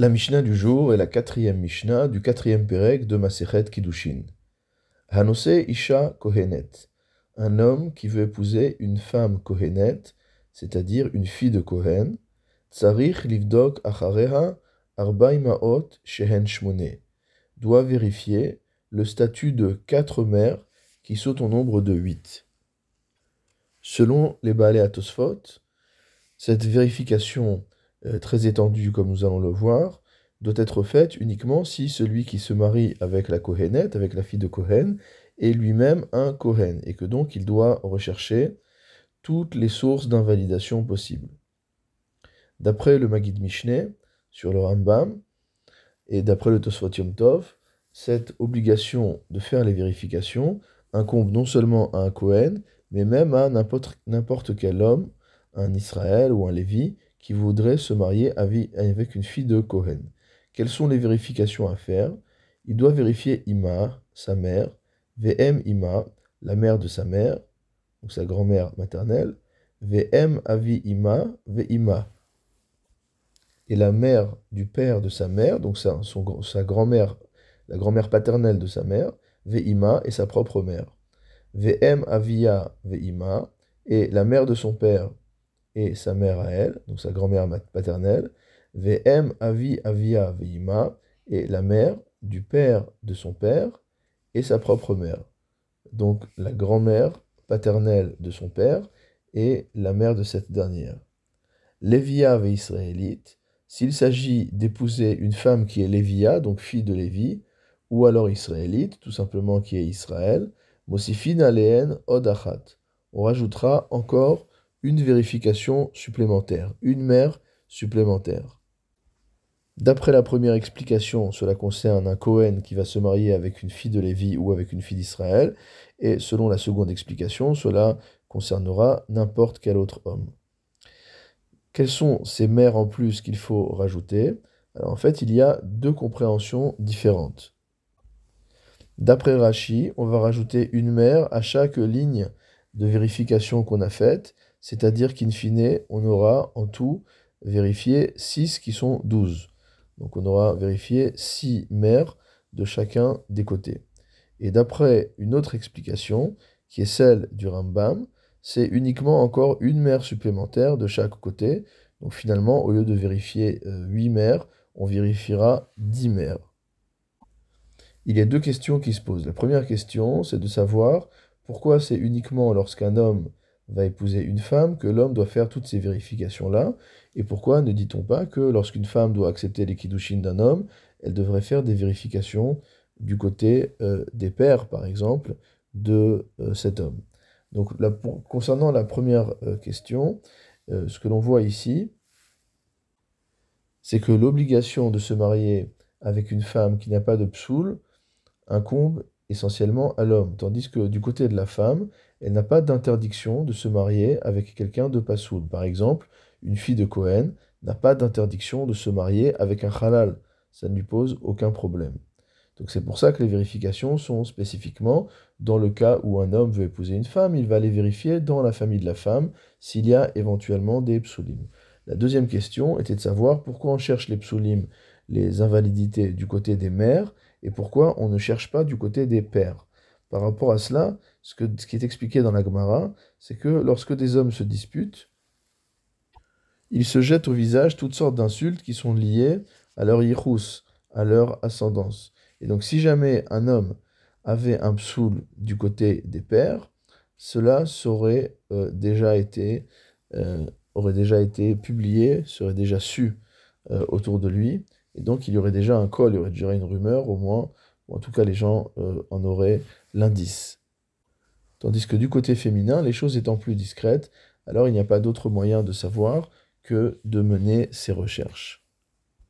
La Mishnah du jour est la quatrième Mishnah du quatrième Pérec de Masechet Kiddushin. Hanose Isha Kohenet. Un homme qui veut épouser une femme Kohenet, c'est-à-dire une fille de Kohen. Tsarich Livdok Achareha Arbaimaot Shehen Shmone. Doit vérifier le statut de quatre mères qui sont au nombre de huit. Selon les Baalé Atosfot, cette vérification euh, très étendue, comme nous allons le voir, doit être faite uniquement si celui qui se marie avec la Kohenet, avec la fille de Kohen, est lui-même un Kohen, et que donc il doit rechercher toutes les sources d'invalidation possibles. D'après le Magid Mishneh, sur le Rambam, et d'après le Tosfot Yom Tov, cette obligation de faire les vérifications incombe non seulement à un Kohen, mais même à n'importe quel homme, un Israël ou un Lévi, qui voudrait se marier avec une fille de Cohen. Quelles sont les vérifications à faire? Il doit vérifier Ima, sa mère, VM Ima, la mère de sa mère, donc sa grand-mère maternelle, VM Avi Ima, Ima. Et la mère du père de sa mère, donc sa, grand-mère, la grand-mère paternelle de sa mère, Ima et sa propre mère. VM Avia Ima, et la mère de son père et sa mère à elle, donc sa grand-mère paternelle, Vm Avi Avia Veima, et la mère du père de son père et sa propre mère. Donc la grand-mère paternelle de son père et la mère de cette dernière. Lévia ve israélite, s'il s'agit d'épouser une femme qui est Lévia, donc fille de Lévi, ou alors israélite, tout simplement qui est Israël, Mosifin aleen odachat. On rajoutera encore une vérification supplémentaire, une mère supplémentaire. D'après la première explication, cela concerne un Cohen qui va se marier avec une fille de Lévi ou avec une fille d'Israël, et selon la seconde explication, cela concernera n'importe quel autre homme. Quelles sont ces mères en plus qu'il faut rajouter? En fait, il y a deux compréhensions différentes. D'après Rashi, on va rajouter une mère à chaque ligne de vérification qu'on a faite, c'est-à-dire qu'in fine, on aura en tout vérifié 6 qui sont 12. Donc on aura vérifié 6 mères de chacun des côtés. Et d'après une autre explication, qui est celle du Rambam, c'est uniquement encore une mère supplémentaire de chaque côté. Donc finalement, au lieu de vérifier 8 euh, mères, on vérifiera 10 mères. Il y a deux questions qui se posent. La première question, c'est de savoir pourquoi c'est uniquement lorsqu'un homme va épouser une femme que l'homme doit faire toutes ces vérifications-là. Et pourquoi ne dit-on pas que lorsqu'une femme doit accepter les kiddushin d'un homme, elle devrait faire des vérifications du côté euh, des pères, par exemple, de euh, cet homme? Donc, concernant la première euh, question, ce que l'on voit ici, c'est que l'obligation de se marier avec une femme qui n'a pas de psoul incombe essentiellement à l'homme, tandis que du côté de la femme, elle n'a pas d'interdiction de se marier avec quelqu'un de Passoul. Par exemple, une fille de Cohen n'a pas d'interdiction de se marier avec un halal. Ça ne lui pose aucun problème. Donc c'est pour ça que les vérifications sont spécifiquement dans le cas où un homme veut épouser une femme, il va aller vérifier dans la famille de la femme s'il y a éventuellement des psoulim. La deuxième question était de savoir pourquoi on cherche les psoulim, les invalidités du côté des mères, et pourquoi on ne cherche pas du côté des pères? Par rapport à cela, ce, qui est expliqué dans la Gemara, c'est que lorsque des hommes se disputent, ils se jettent au visage toutes sortes d'insultes qui sont liées à leur yichus, à leur ascendance. Et donc si jamais un homme avait un psoul du côté des pères, cela euh, euh, aurait déjà été publié, serait déjà su euh, autour de lui, et donc il y aurait déjà un col, il y aurait déjà une rumeur au moins, ou en tout cas les gens euh, en auraient l'indice. Tandis que du côté féminin, les choses étant plus discrètes, alors il n'y a pas d'autre moyen de savoir que de mener ces recherches.